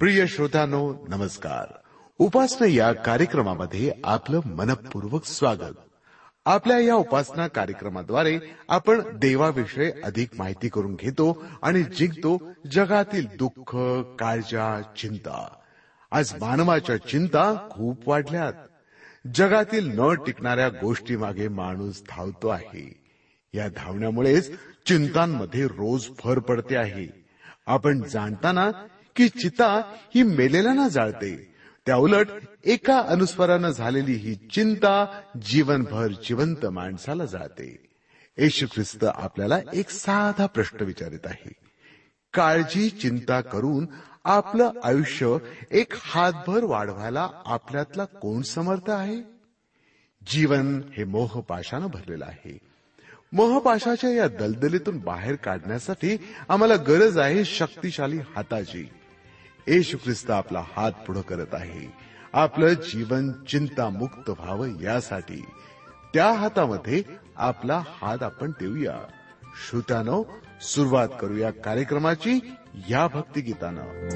प्रिय श्रोतांनो नमस्कार. उपासना या कार्यक्रमामध्ये आपलं मनपूर्वक स्वागत. आपल्या या उपासना कार्यक्रमाद्वारे आपण देवाविषयी अधिक माहिती करून घेतो आणि जिंकतो जगातील दुःख काळजा चिंता. आज मानवाच्या चिंता खूप वाढल्यात. जगातील न टिकणाऱ्या गोष्टी मागे माणूस धावतो आहे. या धावण्यामुळेच चिंतांमध्ये रोज भर पडते आहे. आपण जाणताना की चिता ही मेलेल्यांना जाळते. त्या उलट एका अनुस्वारानं झालेली ही चिंता जीवनभर जिवंत माणसाला जाळते येशू ख्रिस्त आपल्याला एक साधा प्रश्न विचारित आहे. काळजी चिंता करून आपलं आयुष्य एक हातभर वाढवायला आपल्यातला कोण समर्थ आहे? जीवन हे मोहपाशानं भरलेलं आहे. मोहपाशाच्या या दलदलीतून बाहेर काढण्यासाठी आम्हाला गरज आहे शक्तिशाली हाताची येशू ख्रिस्त आपला हात पुढं करत आहे. आपलं जीवन चिंतामुक्त व्हावं यासाठी. त्या हातामध्ये आपला हात आपण देऊया. श्रोत्यानो सुरुवात करूया कार्यक्रमाची या भक्तिगीतानं.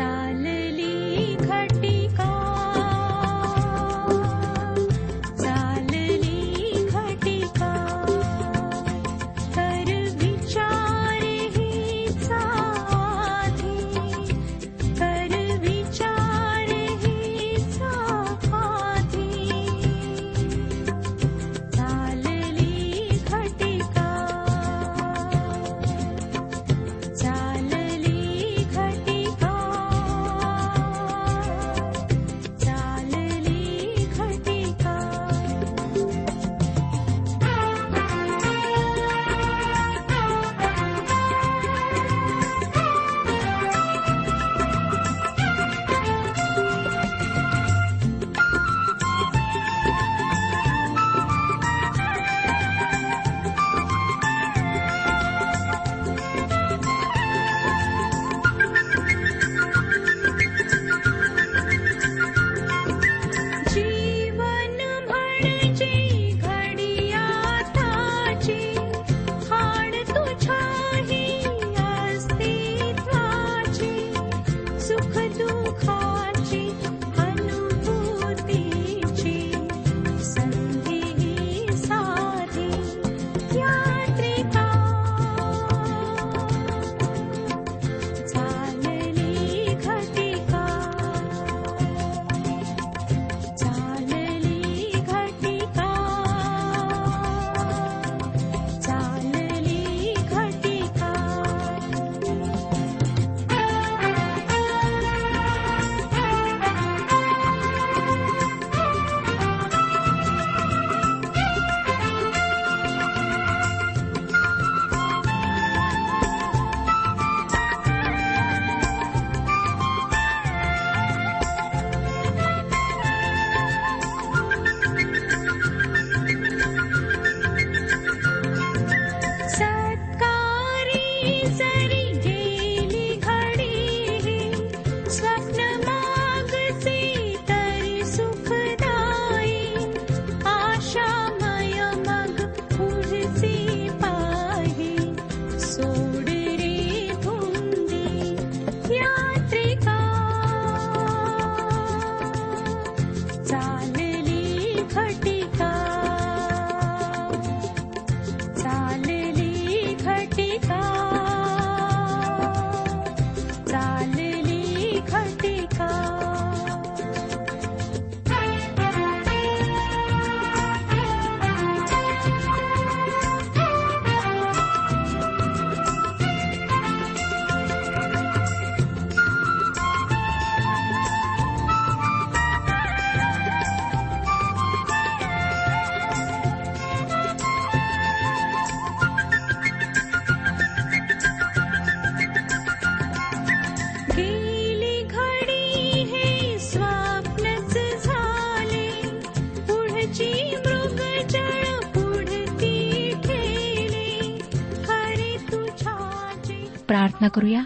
प्रार्थना करूया.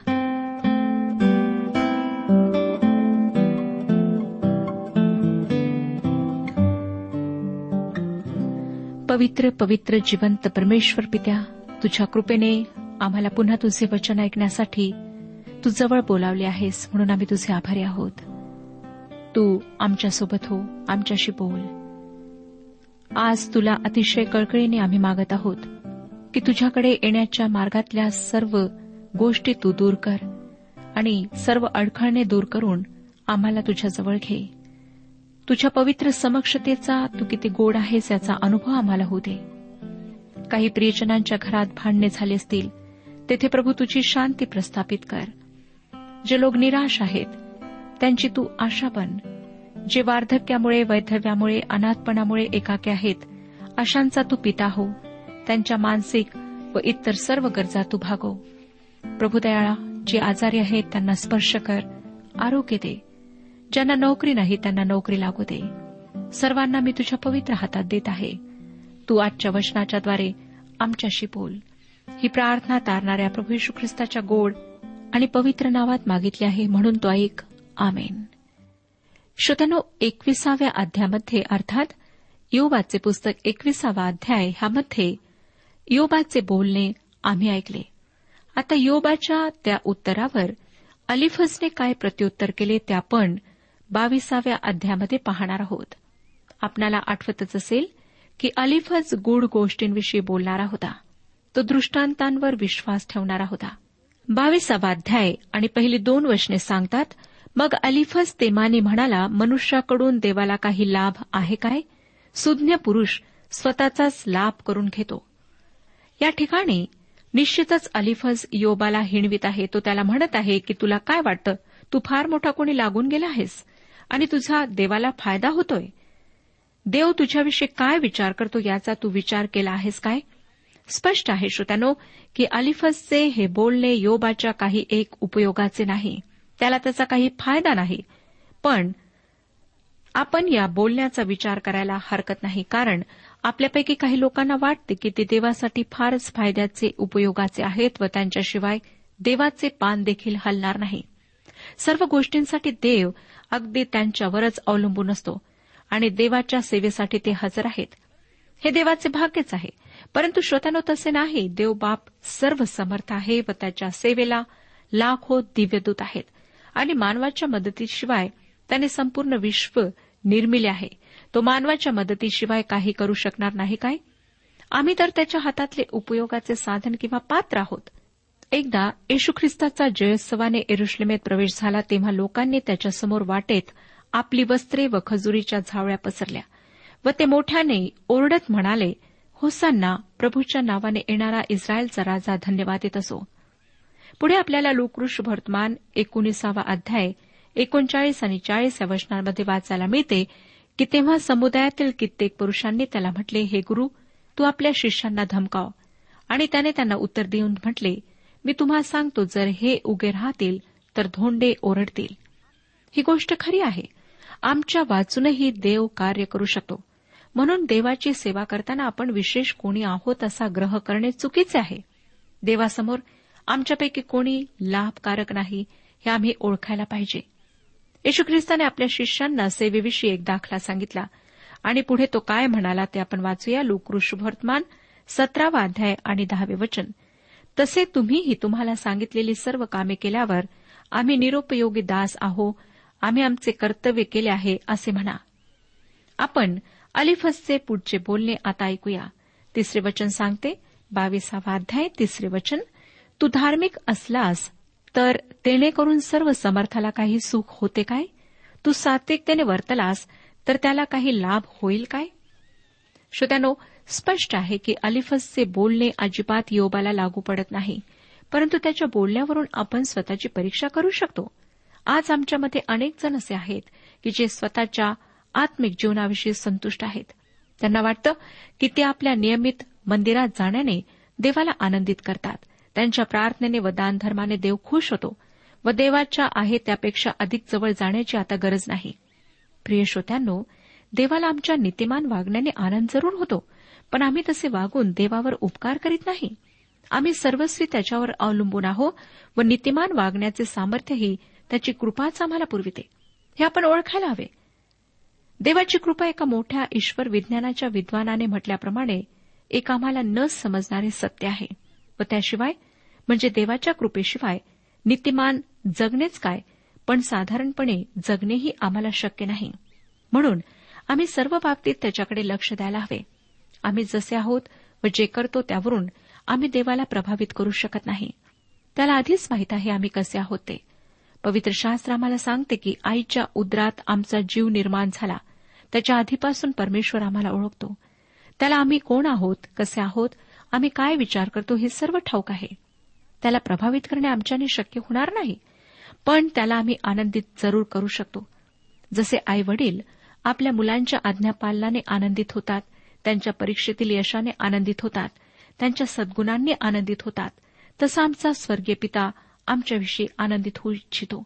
पवित्र पवित्र जिवंत परमेश्वर पित्या तुझ्या कृपेने आम्हाला पुन्हा तुझे वचन ऐकण्यासाठी तू जवळ बोलावले आहेस म्हणून आम्ही तुझे आभारी आहोत. तू आमच्यासोबत हो आमच्याशी बोल. आज तुला अतिशय कळकळीने आम्ही मागत आहोत की तुझ्याकडे येण्याच्या मार्गातल्या सर्व गोष्टी तू दूर कर आणि सर्व अडखळणे दूर करून आम्हाला तुझ्याजवळ घे. तुझ्या पवित्र समक्षतेचा तू किती गोड आहेस याचा अनुभव आम्हाला होऊ दे. काही प्रियजनांच्या घरात भांडणे झाले असतील तेथे प्रभू तुझी शांती प्रस्थापित कर. जे लोक निराश आहेत त्यांची तू आशा बन. जे वार्धक्यामुळे वैधव्यामुळे अनाथपणामुळे एकाके आहेत अशांचा तू पिता हो. त्यांच्या मानसिक व इतर सर्व गरजा तू भागव प्रभुदयाळा जे आजारी आहेत त्यांना स्पर्श कर आरोग्य दे. ज्यांना नोकरी नाही त्यांना नोकरी लागू दे. सर्वांना मी तुझ्या पवित्र हातात देत आहे. तू आजच्या वचनाच्याद्वारे आमच्याशी बोल. ही प्रार्थना तारणाऱ्या प्रभू यशू ख्रिस्ताच्या गोड आणि पवित्र नावात मागितली आहे म्हणून तो ऐक. आमेन. श्रोत्यानो एकविसाव्या अध्यामध्ये अर्थात योबाचे पुस्तक एकविसावा अध्याय ह्यामध्ये योबाचे बोलणे आम्ही ऐकले. आता योबाच्या त्या उत्तरावर अलिफजने काय प्रत्युत्तर केले ते आपण बावीसाव्या अध्यामध्ये पाहणार आहोत. आपणाला आठवतच असेल की अलिफज गूढ गोष्टींविषयी बोलणारा होता. तो दृष्टांतांवर विश्वास ठेवणारा होता. बावीसावा अध्याय आणि पहिली दोन वचने सांगतात मग अलिफज तेमाने म्हणाला मनुष्याकडून देवाला काही लाभ आहे काय? सुज्ञ पुरुष स्वतःचाच लाभ करून घेतो. या ठिकाणी निश्चितच अलिफज योबाला हिणवीत आहे. तो त्याला म्हणत आहे की तुला काय वाटतं? तू फार मोठा कोणी लागून गेला आहेस? आणि तुझा देवाला फायदा होतोय? देव तुझ्याविषयी काय विचार करतो याचा तू विचार केला आहेस काय? स्पष्ट आहे श्रोत्यानो की अलिफजचे हे बोलणे योबाच्या काही एक उपयोगाचे नाही. त्याला त्याचा काही फायदा नाही. पण आपण या बोलण्याचा विचार करायला हरकत नाही. कारण आपल्यापैकी काही लोकांना वाटते की ते देवासाठी फारच फायद्याचे उपयोगाचे आहेत व त्यांच्याशिवाय देवाचे पान देखील हलणार नाही. सर्व गोष्टींसाठी देव अगदी त्यांच्यावरच अवलंबून असतो आणि देवाच्या सेवेसाठी ते हजर आहेत. हे देवाचे भाग्यच आहे. परंतु श्रोत्यानो तसे नाही. देव बाप सर्व समर्थ आहे व त्याच्या सेवेला लाखो दिव्यदूत आहेत. आणि मानवाच्या मदतीशिवाय त्याने संपूर्ण विश्व निर्मिले आहे. तो मानवाच्या मदतीशिवाय काही करू शकणार नाही काय? आम्ही तर त्याच्या हातातले उपयोगाचे साधन किंवा पात्र आहोत. एकदा येशू ख्रिस्ताचा जयोत्सवाने एरुश्लेमेत प्रवेश झाला तेव्हा लोकांनी त्याच्यासमोर वाटेत आपली वस्त्रे व खजुरीच्या झावळ्या पसरल्या व ते मोठ्याने ओरडत म्हणाले होसांना प्रभूच्या नावाने येणारा इस्रायलचा राजा धन्यवाद येत असो. पुढे आपल्याला लोकृष वर्तमान एकोणीसावा अध्याय एकोणचाळीस आणि चाळीस या वचनांमध्ये वाचायला मिळते की तेव्हा समुदायातील कित्येक पुरुषांनी त्याला म्हटले हे गुरु तू आपल्या शिष्यांना धमकाव. आणि त्याने त्यांना उत्तर देऊन म्हटले मी तुम्हाला सांगतो जर हे उगे राहतील तर धोंडे ओरडतील. ही गोष्ट खरी आहे. आमच्या वाचूनही देव कार्य करू शकतो. म्हणून देवाची सेवा करताना आपण विशेष कोणी आहोत असा ग्रह करणे चुकीचे आहे. देवासमोर आमच्यापैकी कोणी लाभकारक नाही हे आम्ही ओळखायला पाहिजे. येशू ख्रिस्ताने आपल्या शिष्यांना सेवेविषयी एक दाखला सांगितला. आणि पुढे तो काय म्हणाला ते आपण वाचूया. लोकृषवर्तमान सतरावा अध्याय आणि दहावे वचन. तसे तुम्हीही तुम्हाला सांगितलेली सर्व कामे केल्यावर आम्ही निरोपयोगी दास आहो. आम्ही आमचे कर्तव्य केले आहे असे म्हणा. आपण अलिफसचे पुढचे बोलणे आता ऐकूया. तिसरे वचन सांगते. बावीसावा अध्याय तिसरे वचन. तू धार्मिक असलास तर तेणे करून सर्व समर्थाला काही सुख होते काय? तू सात्विकतेने वर्तलास तर त्याला काही लाभ होईल काय? श्रोत्यानो स्पष्ट आहे की अलिफसचे बोलणे अजिबात योबाला लागू पडत नाही परंतु त्याच्या बोलण्यावरून आपण स्वतःची परीक्षा करू शकतो. आज आमच्यामध्ये अनेक जण असे आहेत की जे स्वतःच्या आत्मिक जीवनाविषयी संतुष्ट आहेत. त्यांना वाटतं की ते आपल्या नियमित मंदिरात जाण्याने देवाला आनंदित करतात. त्यांच्या प्रार्थनेने व दानधर्माने देव खुश होतो व देवाच्या आहे त्यापेक्षा अधिक जवळ जाण्याची आता गरज नाही. प्रिय श्रोत्यांनो देवाला आमच्या नीतिमान वागण्याने आनंद जरूर होतो पण आम्ही तसे वागून देवावर उपकार करीत नाही. आम्ही सर्वस्वी त्याच्यावर अवलंबून आहो व नीतिमान वागण्याचे सामर्थ्यही त्याची कृपाच आम्हाला पुरविते. हे आपण ओळखायला हवे. देवाची कृपा एका मोठ्या ईश्वर विज्ञानाच्या विद्वानाने म्हटल्याप्रमाणे एक आम्हाला न समजणारे सत्य आहे व त्याशिवाय म्हणजे देवाच्या कृपेशिवाय नीतिमान जगणेच काय पण साधारणपणे जगणेही आम्हाला शक्य नाही. म्हणून आम्ही सर्व बाबतीत त्याच्याकडे लक्ष द्यायला हवे. आम्ही जसे आहोत व जे करतो त्यावरून आम्ही देवाला प्रभावित करू शकत नाही. त्याला आधीच माहीत आहे आम्ही कसे आहोत ते. पवित्र शास्त्र आम्हाला सांगते की आईच्या उदरात आमचा जीव निर्माण झाला. त्याच्या आधीपासून परमेश्वर आम्हाला ओळखतो. त्याला आम्ही कोण आहोत कसे आहोत आम्ही काय विचार करतो हे सर्व ठाऊक आहे. त्याला प्रभावित करणे आमच्याने शक्य होणार नाही. पण त्याला आम्ही आनंदित जरूर करू शकतो. जसे आई वडील आपल्या मुलांच्या आज्ञापालनाने आनंदित होतात त्यांच्या परीक्षेतील यशाने आनंदित होतात त्यांच्या सद्गुणांनी आनंदित होतात तसा आमचा स्वर्गीय पिता आमच्याविषयी आनंदित होऊ इच्छितो.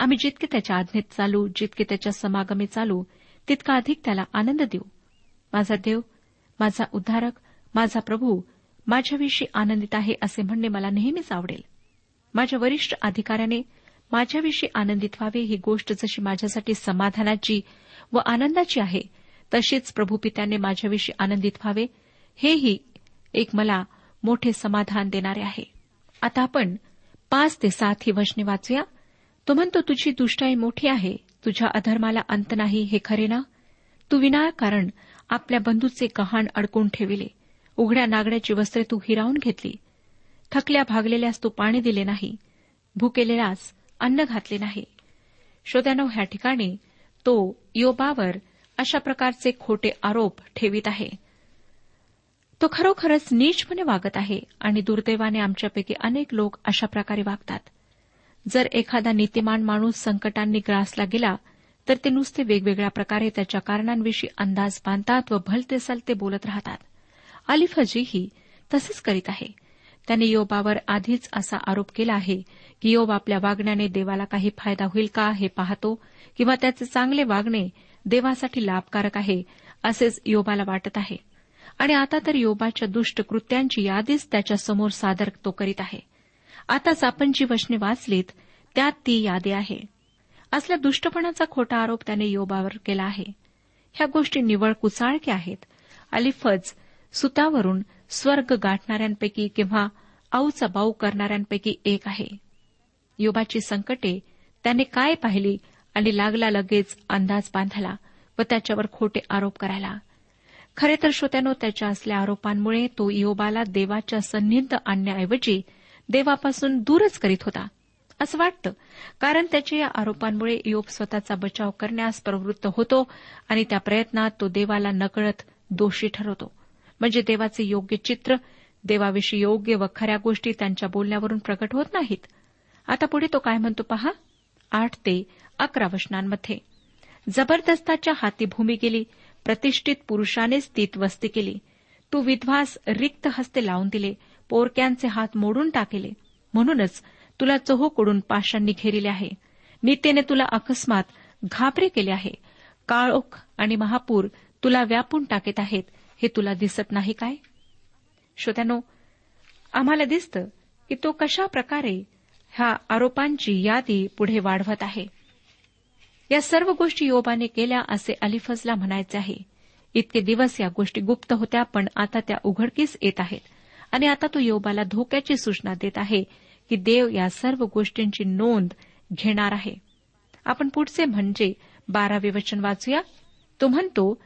आम्ही जितके त्याच्या आज्ञेत चालू जितके त्याच्या समागमे चालू तितका अधिक त्याला आनंद देऊ. माझा देव माझा उद्धारक माझा प्रभू माझ्याविषयी आनंदित आहे असे म्हणणे मला नेहमीच आवडेल. माझ्या वरिष्ठ अधिकाऱ्याने माझ्याविषयी आनंदित व्हावे ही गोष्ट जशी माझ्यासाठी समाधानाची व आनंदाची आहे तशीच प्रभू पित्याने माझ्याविषयी आनंदित व्हावे हेही एक मला मोठे समाधान देणारे आहे. आता आपण पाच ते सात ही वचने वाचूया. तो म्हणतो तुझी दुष्टाई मोठी आहे तुझ्या अधर्माला अंत नाही हे खरे ना? तू विनाकारण आपल्या बंधूचे गहाण अडकून ठेविले. उघड्या नागड्याची वस्त्रे तू हिरावून घेतली. थकल्या भागलेल्यास तू पाणी दिले नाही. भुकेलेलास अन्न घातले नाही. श्रोत्यानो ह्या ठिकाणी तो योबावर अशा प्रकारचे खोटे आरोप ठेवित आहे. तो खरोखरच नीचपणे वागत आहे आणि दुर्दैवाने आमच्यापैकी अनेक लोक अशा प्रकारे वागतात. जर एखादा नीतिमान माणूस संकटांनी ग्रासला गेला तर ते नुसते वेगवेगळ्या प्रकारे त्याच्या कारणांविषयी अंदाज बांधतात व भलते सलते बोलत राहतात. अलिफजीही तसेच करीत आहे. त्याने योबावर आधीच असा आरोप केला आहे की योब आपल्या वागण्याने देवाला काही फायदा होईल का हे पाहतो किंवा त्याचे चांगले वागणे देवासाठी लाभकारक आहे असेच योबाला वाटत आहे. आणि आता तर योबाच्या दुष्ट कृत्यांची यादीच त्याच्यासमोर सादर तो करीत आहे. आताच आपण जी वचने वाचलीत त्यात ती यादी आहे. असल्या दुष्टपणाचा खोटा आरोप त्याने योबावर केला आहे. ह्या गोष्टी निवळ कुचाळक्या आहेत. अलिफज सुतावरून स्वर्ग गाठणाऱ्यांपैकी किंवा आऊचा बाऊ करणाऱ्यांपैकी एक आहे. योबाची संकटे त्याने काय पाहिली आणि लागला लगेच अंदाज बांधला व त्याच्यावर खोटे आरोप करायला. खरे तर श्रोत्यानो त्याच्या असल्या आरोपांमुळे तो योबाला देवाच्या सन्निध आणण्याऐवजी देवापासून दूरच करीत होता. असं वाटतं कारण त्याच्या या आरोपांमुळे योब स्वतःचा बचाव करण्यास प्रवृत्त होतो आणि त्या प्रयत्नात तो देवाला नकळत दोषी ठरवतो. म्हणजे देवाचे योग्य चित्र देवाविषयी योग्य व खऱ्या गोष्टी त्यांच्या बोलण्यावरून प्रकट होत नाहीत. आता पुढे तो काय म्हणतो पहा? आठ ते अकरा वचनांमध्ये. जबरदस्ताच्या हाती भूमी गेली प्रतिष्ठित पुरुषानेच तीत वस्ती केली. तू विधवास रिक्त हस्ते लावून दिले पोरक्यांचे हात मोडून टाकेले. म्हणूनच तुला चोहोकडून पाशांनी घेरिले आहे. नित्येने तुला अकस्मात घाबरे केले आहे. काळोख आणि महापूर तुला व्यापून टाकत आहेत. हे तुला दिसत नाही काय? श्रोत्यानो आम्हाला दिसतं की तो कशा प्रकारे ह्या आरोपांची यादी पुढे वाढवत आहे. या सर्व गोष्टी योबाने केल्या असे अलिफजला म्हणायचे आहे. इतके दिवस या गोष्टी गुप्त होत्या पण आता त्या उघडकीस येत आहेत. आणि आता तो योबाला धोक्याची सूचना देत आहे की देव या सर्व गोष्टींची नोंद घेणार आहे. आपण पुढचे म्हणजे बारावे वचन वाचूया. तो म्हणतो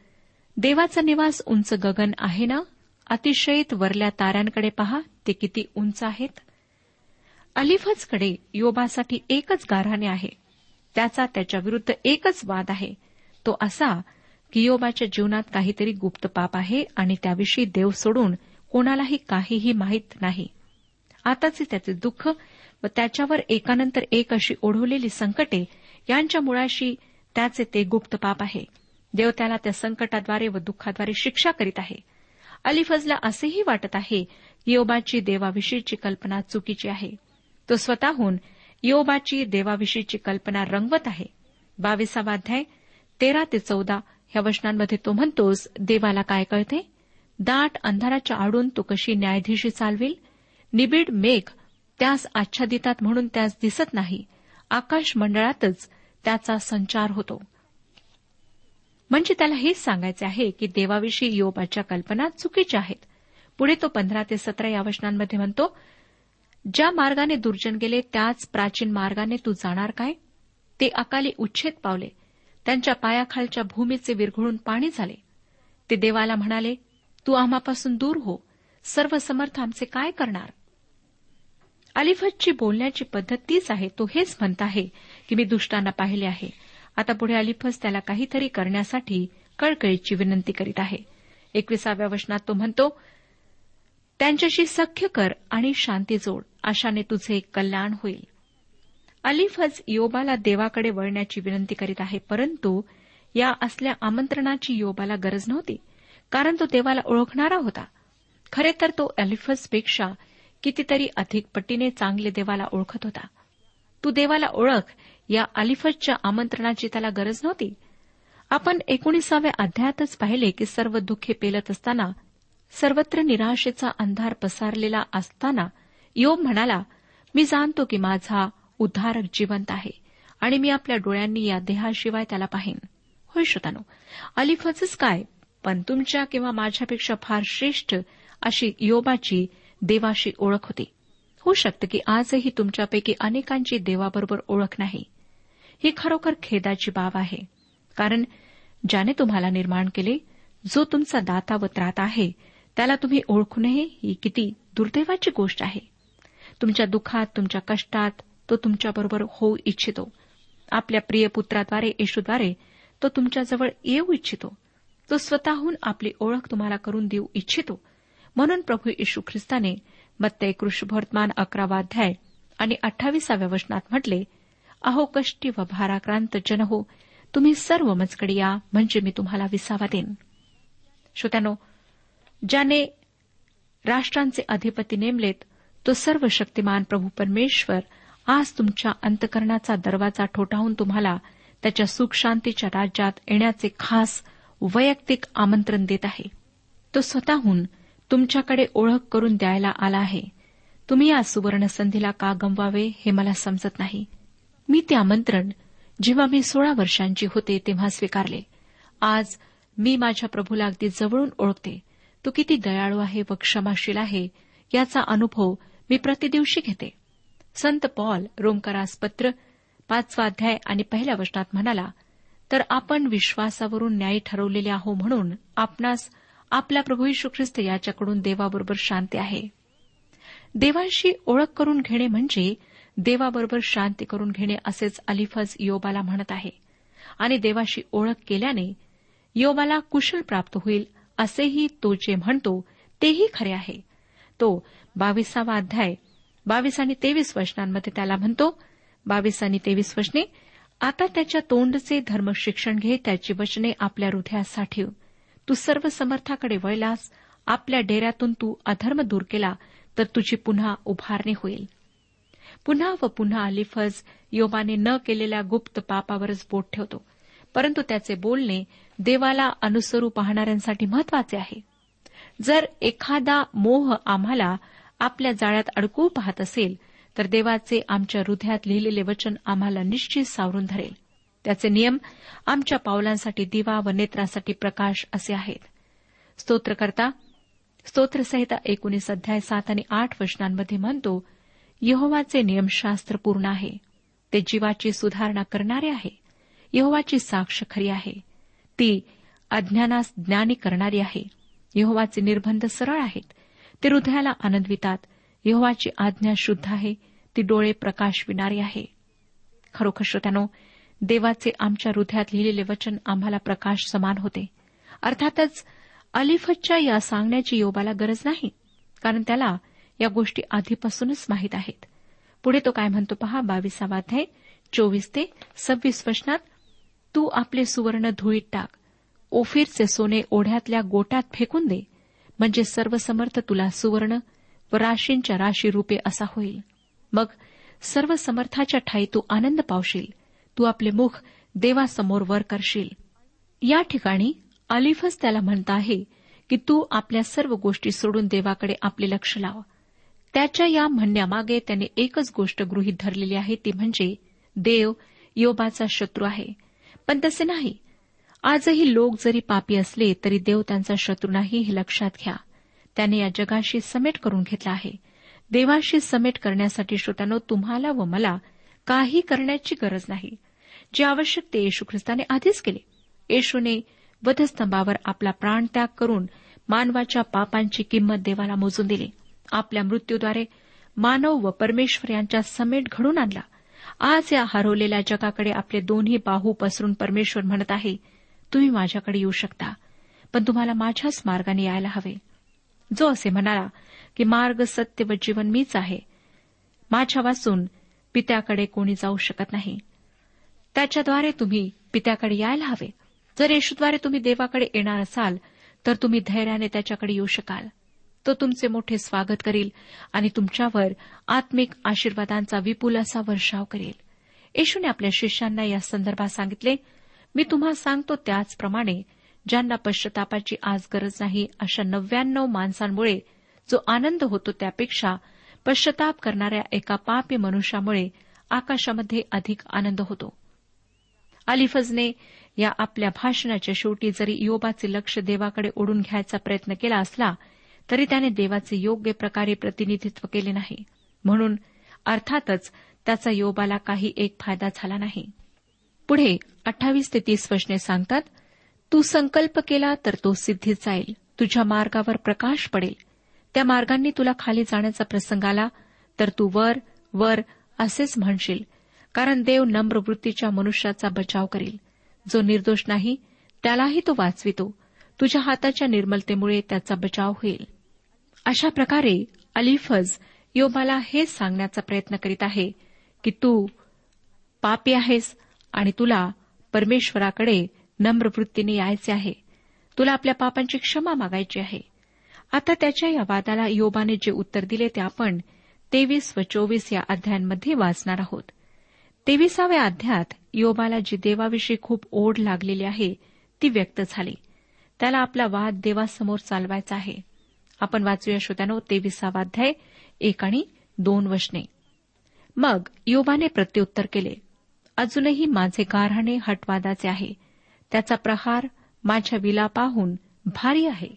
देवाचा निवास उंच गगन आहे ना? अतिशयत वरल्या ताऱ्यांकडे पहा ते किती उंच आहेत. अलिफजकडे योबासाठी एकच गाराणे आहे. त्याचा त्याच्या विरुद्ध एकच वाद आहे. तो असा की योबाच्या जीवनात काहीतरी गुप्त पाप आहे आणि त्याविषयी देव सोडून कोणालाही काहीही माहीत नाही. आताचे त्याचे दुःख व त्याच्यावर एकानंतर एक अशी ओढवलेली संकटे यांच्या मुळाशी त्याचे ते गुप्त पाप आहे. देव त्याला त्या संकटाद्वारे व दुःखाद्वारे शिक्षा करीत आहे. अलिफजला असेही वाटत आहे योबाची देवाविषयीची कल्पना चुकीची आहे. तो स्वतःहून योबाची देवाविषयीची कल्पना रंगवत आहे. बावीसावा अध्याय तेरा ते चौदा ह्या वचनांमध्ये तो म्हणतोस देवाला काय कळते? दाट अंधाराच्या आडून तो कशी न्यायाधीशी चालवेल? निबिड मेघ त्यास आच्छादितात म्हणून त्यास दिसत नाही. आकाश मंडळातच त्याचा संचार होतो. म्हणजे त्याला हेच सांगायचे आहे की देवाविषयी योबाच्या कल्पना चुकीच्या आहेत. पुढे तो पंधरा ते सतरा या वचनांमध्ये म्हणतो ज्या मार्गाने दुर्जन गेले त्याच प्राचीन मार्गाने तू जाणार काय? ते अकाली उच्छेद पावले. त्यांच्या पायाखालच्या भूमीचे विरघळून पाणी झाले. ते देवाला म्हणाले तू आम्हापासून दूर हो. सर्व समर्थ आमचे काय करणार? अलिफतची बोलण्याची पद्धत तीच आहे. तो हेच म्हणत आहे की मी दुष्टांना पाहिले आहे. आता पुढे अलिफस त्याला काहीतरी करण्यासाठी कळकळीची विनंती करीत आहे. एकविसाव्या वचनात तो म्हणतो त्यांच्याशी सख्य कर आणि शांती जोड अशाने तुझे कल्याण होईल. अलिफज योबाला देवाकडे वळण्याची विनंती करीत आहे परंतु या असल्या आमंत्रणाची योबाला गरज नव्हती कारण तो देवाला ओळखणारा होता. खरे तर तो अलिफजपेक्षा कितीतरी अधिक पटीने चांगले देवाला ओळखत होता. तू देवाला ओळख या अलिफजच्या आमंत्रणाची त्याला गरज नव्हती. आपण एकोणीसाव्या अध्यायातच पाहिले की सर्व दुःखे पेलत असताना सर्वत्र निराशेचा अंधार पसारलेला असताना योब म्हणाला मी जाणतो की माझा उद्धारक जिवंत आहे आणि मी आपल्या डोळ्यांनी या देहाशिवाय त्याला पाहीन. होय श्रोतानो अलिफच काय? पण तुमच्या किंवा माझ्यापेक्षा फार श्रेष्ठ अशी योबाची देवाशी ओळख होती. होऊ शकतं की आजही तुमच्यापैकी अनेकांची देवाबरोबर ओळख नाही. ही खरोखर खेदाची बाब आहे. कारण ज्याने तुम्हाला निर्माण केले जो तुमचा दाता व त्राता आहे त्याला तुम्ही ओळखू नये ही किती दुर्दैवाची गोष्ट आहे. तुमच्या दुःखात तुमच्या कष्टात तो तुमच्याबरोबर होऊ इच्छितो. आपल्या प्रिय पुत्राद्वारे येशूद्वारे तो तुमच्याजवळ येऊ इच्छितो. तो स्वतःहून आपली ओळख तुम्हाला करून देऊ इच्छितो. म्हणून प्रभू येशू ख्रिस्ताने मत्तय कृष्णभर्तमान अकरावाध्याय आणि अठ्ठावीसाव्या वचनात म्हटले अहो कष्टी व भाराक्रांत जन हो तुम्ही सर्व मजकडे या म्हणजे मी तुम्हाला विसावा देईन. श्रोत्यानो ज्याने राष्ट्रांचे अधिपती नेमलेत तो सर्व शक्तिमान प्रभू परमेश्वर आज तुमच्या अंतकरणाचा दरवाजा ठोठावून तुम्हाला त्याच्या सुखशांतीच्या राज्यात येण्याचे खास वैयक्तिक आमंत्रण देत आहे. तो स्वतःहून तुमच्याकडे ओळख करून द्यायला आला आहे. तुम्ही या सुवर्ण संधीला का गमवावे हे मला समजत नाही. मी ते आमंत्रण जेव्हा मी सोळा वर्षांची होते तेव्हा स्वीकारले. आज मी माझ्या प्रभूला अगदी जवळून ओळखते. तो किती दयाळू आहे व क्षमाशील आहे याचा अनुभव मी प्रतिदिवशी घेते. संत पॉल रोमकरास पत्र पाचवा अध्याय आणि पहिल्या वचनात म्हणाला तर आपण विश्वासावरून न्यायी ठरवलेले आहो म्हणून आपणास आपला प्रभू यशू ख्रिस्त याच्याकडून देवाबरोबर शांती आहे. देवाशी ओळख करून घेणे म्हणजे देवाबरोबर शांती करून घेणे असेच अलिफज योबाला म्हणत आहे. आणि देवाशी ओळख केल्याने योबाला कुशल प्राप्त होईल असेही तो जे म्हणतो तेही खरे आहे. तो बावीसावा अध्याय बावीस आणि तेवीस वचनांमध्ये त्याला म्हणतो बावीस आणि तेवीस वचने आता त्याच्या तोंडचे धर्म शिक्षण घे त्याची वचने आपल्या हृदयासाठी. तू सर्व समर्थाकडे वळलास आपल्या डेऱ्यातून तू अधर्म दूर केला तर तुझी पुन्हा उभारणी होईल. पुन्हा व पुन्हा अलिफज योबाने न केलेल्या गुप्त पापावरच बोट ठेवतो. परंतु त्याचे बोलणे देवाला अनुसरू पाहणाऱ्यांसाठी महत्त्वाचे आहे. जर एखादा मोह आम्हाला आपल्या जाळ्यात अडकवू पाहत असेल तर देवाचे आमच्या हृदयात लिहिलेले वचन आम्हाला निश्चित सावरून धरेल. त्याचे नियम आमच्या पावलांसाठी दिवा व नेत्रासाठी प्रकाश असे आहेत. स्तोत्रकर्ता स्तोत्रसहिता एकोणीस अध्याय सात आणि आठ वचनांमध्ये म्हणतो यहोवाचे नियमशास्त्र पूर्ण आहे. ते जीवाची सुधारणा करणारे आहे. यहोवाची साक्ष खरी आहे. ती अज्ञानास ज्ञानी करणारी आहे. यहोवाचे निर्बंध सरळ आहेत. ते हृदयाला आनंदवितात. यहोवाची आज्ञा शुद्ध आहे. ती डोळे प्रकाश विणारी आहे. खरोखर श्रोत्यानो देवाचे आमच्या हृदयात लिहिलेले वचन आम्हाला प्रकाश समान होते. अर्थातच अलिफतच्या या सांगण्याची योबाला गरज नाही. कारण त्याला या गोष्टी आधीपासूनच माहीत आहेत. पुढे तो काय म्हणतो पहा बावीसावा अध्याय चोवीस ते सव्वीस वचनात तू आपले सुवर्ण धुळीत टाक ओफिरचे सोने ओढ्यातल्या गोट्यात फेकून दे म्हणजे सर्व समर्थ तुला सुवर्ण व राशींच्या राशी रूपे असा होईल. मग सर्व समर्थाच्या ठाई तू आनंद पावशील तू आपले मुख देवासमोर वर करशील. या ठिकाणी अलिफस त्याला म्हणत आहे की तू आपल्या सर्व गोष्टी सोडून देवाकडे आपले लक्ष लाव. त्याच्या या म्हणण्यामागे त्याने एकच गोष्ट गृहीत धरलेली आहे ती म्हणजे देव योबाचा शत्रू आहे. पण तसे नाही. आजही लोक जरी पापी असले तरी देव त्यांचा शत्रू नाही हे लक्षात घ्या. त्याने या जगाशी समेट करून घेतला आहे. देवाशी समेट करण्यासाठी श्रोत्यानो तुम्हाला व मला काही करण्याची गरज नाही. जे आवश्यक ते येशू ख्रिस्ताने आधीच केले. येशूने वधस्तंभावर आपला प्राणत्याग करून मानवाच्या पापांची किंमत देवाला मोजून दिली. आपल्या मृत्यूद्वारे मानव व परमेश्वर यांच्या समेट घडून आणला. आज या हरवलेल्या जगाकडे आपले दोन्ही बाहू पसरून परमेश्वर म्हणत आहे तुम्ही माझ्याकडे येऊ शकता पण तुम्हाला माझ्याच मार्गाने यायला हवे. जो असे म्हणाला की मार्ग सत्य व जीवन मीच आहे. माझ्या वाचून पित्याकडे कोणी जाऊ शकत नाही. त्याच्याद्वारे तुम्ही पित्याकडे यायला हवे. जर येशूद्वारे तुम्ही देवाकडे येणार असाल तर तुम्ही धैर्याने त्याच्याकडे येऊ शकाल. तो तुमचे मोठे स्वागत करील आणि तुमच्यावर आत्मिक आशीर्वादांचा विपुल असा वर्षाव करेल. येशूने आपल्या शिष्यांना या संदर्भात सांगितले मी तुम्हाला सांगतो त्याचप्रमाणे ज्यांना पश्चातापाची आज गरज नाही अशा नव्याण्णव माणसांमुळे जो आनंद होतो त्यापेक्षा पश्चाताप करणाऱ्या एका पापी मनुष्यामुळे आकाशामध्ये अधिक आनंद होतो. अलिफजने या आपल्या भाषणाच्या शेवटी जरी योबाचे लक्ष देवाकडे ओढून घ्यायचा प्रयत्न केला असला तरी त्याने देवाचे योग्य प्रकारे प्रतिनिधित्व केले नाही. म्हणून अर्थातच त्याचा योबाला काही एक फायदा झाला नाही. पुढे अठ्ठावीस ते तीस वचने सांगतात तू संकल्प केला तर तो सिद्धीत जाईल. तुझ्या मार्गावर प्रकाश पडेल. त्या मार्गांनी तुला खाली जाण्याचा प्रसंग आला तर तू वर वर असेच म्हणशील. कारण देव नम्र वृत्तीच्या मनुष्याचा बचाव करील. जो निर्दोष नाही त्यालाही तो वाचवितो. तुझ्या हाताच्या निर्मलतेमुळे त्याचा बचाव होईल. अशा प्रकारे अलिफज योबाला हेच सांगण्याचा प्रयत्न करीत आहे की तू पापी आहेस आणि तुला परमेश्वराकडे नम्र वृत्तीने यायचे आहे. तुला आपल्या पापांची क्षमा मागायची आहे. आता त्याच्या या वादाला योबाने जे उत्तर दिले ते आपण तेवीस व चोवीस या अध्यायांमध्ये वाचणार आहोत. तेविसाव्या अध्यायात योबाला जी देवाविषयी खूप ओढ लागलेली आहे ती व्यक्त झाली. त्याला आपला वाद देवासमोर चालवायचा आहे. आपण वाचूया श्रोत्यानो तेविसावा अध्याय एक आणि दोन वचने. मग योबाने प्रत्युत्तर केले अजूनही माझे गारहाणे हटवादाचे आहे. त्याचा प्रहार माझ्या विलापाहून भारी आहे.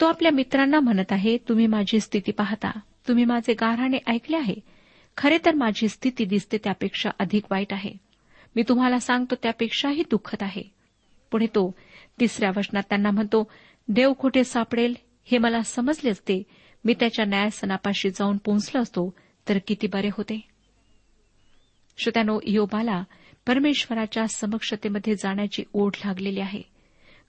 तो आपल्या मित्रांना म्हणत आहे तुम्ही माझी स्थिती पाहता. तुम्ही माझे गारहाणे ऐकले आहे. खरे तर माझी स्थिती दिसते त्यापेक्षा अधिक वाईट आहे. मी तुम्हाला सांगतो त्यापेक्षाही दुःखद आहे. पुढे तो तिसऱ्या वचनात त्यांना म्हणतो देव कुठे सापडेल हे मला समजले असते. मी त्याच्या न्यायसनापाशी जाऊन पोहोचलो असतो तर किती बरे होते. श्रोत्यानो योबाला परमेश्वराच्या समक्षतेमध्ये जाण्याची ओढ लागलेली आहे.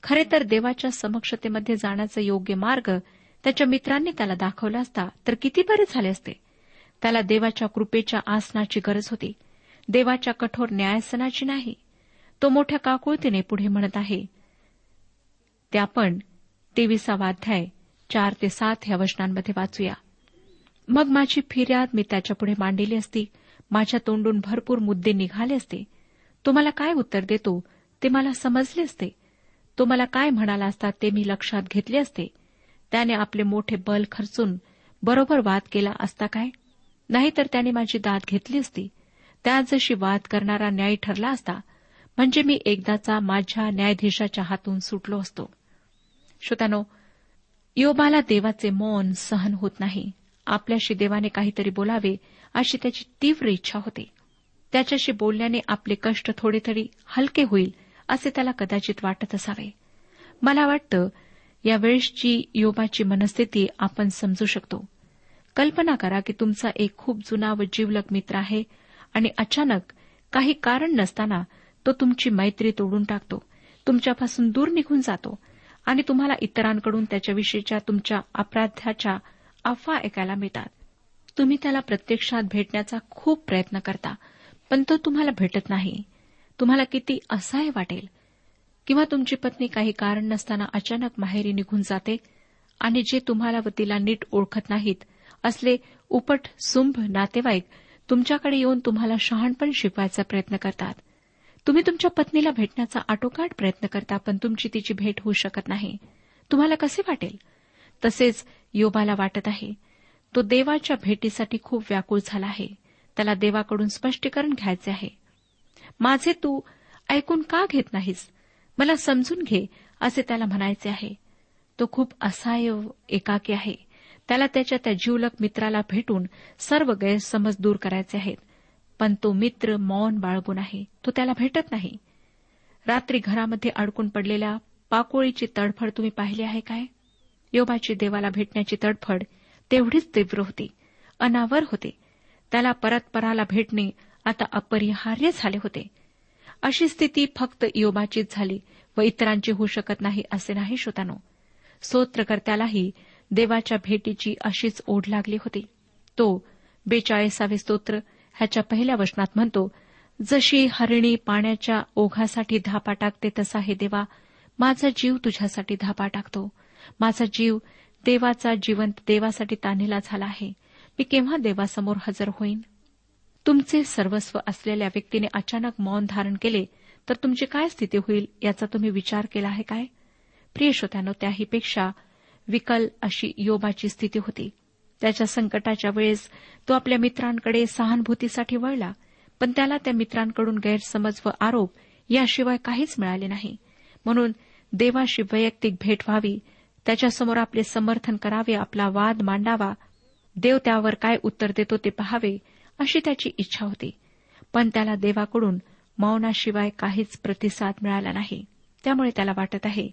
खरे तर देवाच्या समक्षतेमध्ये जाण्याचा योग्य मार्ग त्याच्या मित्रांनी त्याला दाखवला असता तर किती बरे झाले असते. त्याला देवाच्या कृपेच्या आसनाची गरज होती. देवाच्या कठोर न्यायसनाची नाही. तो मोठ्या काकुळतीने पुढे म्हणत आहे. ते आपण तेविसावा अध्याय चार ते सात ह्या वचनांमध्ये वाचूया. मग माझी फिर्याद मी त्याच्यापुढे मांडलेली असती. माझ्या तोंडून भरपूर मुद्दे निघाले असते. तो मला काय उत्तर देतो ते मला समजले असते. तो मला काय म्हणाला असता ते मी लक्षात घेतले असते. त्याने आपले मोठे बल खर्चून बरोबर वाद केला असता काय? नाहीतर त्याने माझी दाद घेतली असती. त्यात जशी वाद करणारा न्याय ठरला असता म्हणजे मी एकदाचा माझ्या न्यायाधीशाच्या हातून सुटलो असतो. श्रोत्यानो योबाला देवाचे मौन सहन होत नाही. आपल्याशी देवाने काहीतरी बोलावे अशी त्याची तीव्र इच्छा होते. त्याच्याशी बोलण्याने आपले कष्ट थोडे तरी हलके होईल असे त्याला कदाचित वाटत असावे. मला वाटतं या वेळेसची योबाची मनस्थिती आपण समजू शकतो. कल्पना करा की तुमचा एक खूप जुना व जीवलक मित्र आहे आणि अचानक काही कारण नसताना तो तुमची मैत्री तोडून टाकतो. तुमच्यापासून दूर निघून जातो. आणि तुम्हाला इतरांकडून त्याच्याविषयीच्या तुमच्या अपराध्याच्या अफवा ऐकायला मिळतात. तुम्ही त्याला प्रत्यक्षात भेटण्याचा खूप प्रयत्न करता पण तो तुम्हाला भेटत नाही. तुम्हाला किती असहाय वाटेल. किंवा तुमची पत्नी काही कारण नसताना अचानक माहेरी निघून जाते आणि जे तुम्हाला व तिला नीट ओळखत नाहीत असले उपट सुंभ नातेवाईक तुमच्याकडे येऊन तुम्हाला शहाणपण शिकवायचा प्रयत्न करतात. तुम्ही तुमच्या पत्नीला भेटण्याचा आटोकाट प्रयत्न करता पण तुमची तिची भेट होऊ शकत नाही. तुम्हाला कसे वाटेल? तसेच योबाला वाटत आहे तो देवाच्या भेटीसाठी खूप व्याकुळ झाला आहे. त्याला देवाकडून स्पष्टीकरण घ्यायचे आहे. माझे तू ऐकून का घेत नाहीस? मला समजून घे असे त्याला म्हणायचे आहे. तो खूप असहाय्य एकाकी आहे. त्याला त्याच्या त्या जीवलक मित्राला भेटून सर्व गैरसमज दूर करायचे आहेत. पण तो मित्र मौन बाळगून आहे. तो त्याला भेटत नाही. रात्री घरामध्ये अडकून पडलेल्या पाकोळीची तडफड तुम्ही पाहिली आहे काय? योबाची देवाला भेटण्याची तडफड तेवढीच तीव्र होती. अनावर होते. त्याला परतपराला भेटणे आता अपरिहार्य झाले होते. अशी स्थिती फक्त योबाचीच झाली व इतरांची होऊ शकत नाही असे नाही श्रोतानो. स्तोत्रकर्त्यालाही देवाच्या भेटीची अशीच ओढ लागली होती. तो बेचाळीसावे स्तोत्र ह्याच्या पहिल्या वचनात म्हणतो जशी हरिणी पाण्याच्या ओघासाठी धापा टाकते तसा हे देवा माझा जीव तुझ्यासाठी धापा टाकतो. माझा जीव देवाचा जिवंत देवासाठी तान्हेला झाला आहे. मी केव्हा देवासमोर हजर होईन? तुमचे सर्वस्व असलेल्या व्यक्तीने अचानक मौन धारण केले तर तुमची काय स्थिती होईल याचा तुम्ही विचार केला आहे काय? प्रिय श्रोत्यानो त्याहीपेक्षा विकल अशी योबाची स्थिती होती. त्याच्या संकटाच्या वेळेस तो आपल्या मित्रांकडे सहानुभूतीसाठी वळला पण त्याला त्या मित्रांकडून गैरसमज व आरोप याशिवाय काहीच मिळाले नाही. म्हणून देवाशी वैयक्तिक भेट व्हावी त्याच्यासमोर आपले समर्थन करावे आपला वाद मांडावा देव त्यावर काय उत्तर देतो ते पहावे अशी त्याची इच्छा होती. पण त्याला देवाकडून मौनाशिवाय काहीच प्रतिसाद मिळाला नाही. त्यामुळे त्याला वाटत आहे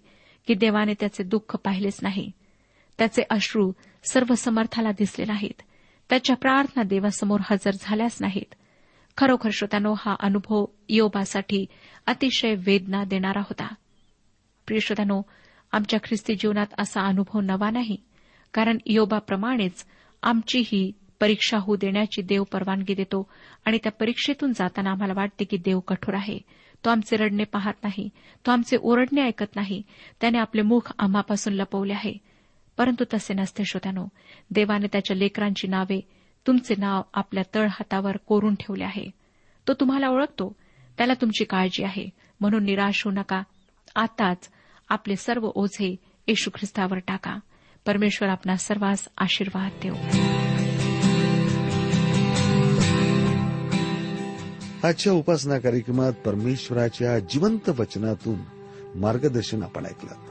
की देवाने त्याचे दुःख पाहिलेच नाही. त्याचे अश्रू सर्व समर्थाला दिसले नाहीत. त्याच्या प्रार्थना देवासमोर हजर झाल्याच नाहीत. खरोखर श्रोत्यानो हा अनुभव योबासाठी अतिशय वेदना देणारा होता. प्रिय श्रोत्यानो आमच्या ख्रिस्ती जीवनात असा अनुभव नवा नाही कारण योबाप्रमाणेच आमचीही परीक्षा होऊ देण्याची देव परवानगी देतो आणि त्या परीक्षेतून जाताना आम्हाला वाटते की देव कठोर आहे. तो आमचे रडणे पाहत नाही तो आमचे ओरडणे ऐकत नाही त्याने आपले मुख आम्हापासून लपवले आहे. परंतु तसे नसते श्रोत्यानो. देवाने त्याच्या लेकरांची नावे तुमचे नाव आपल्या तळहातावर कोरून ठेवले आहे. तो तुम्हाला ओळखतो. त्याला तुमची काळजी आहे. म्हणून निराश होऊ नका. आताच आपले सर्व ओझे येशू ख्रिस्तावर टाका. परमेश्वर आपणा सर्वांस आशीर्वाद देऊ आजच्या उपासना कार्यक्रमात परमेश्वराच्या जिवंत वचनातून मार्गदर्शन आपण ऐकलं.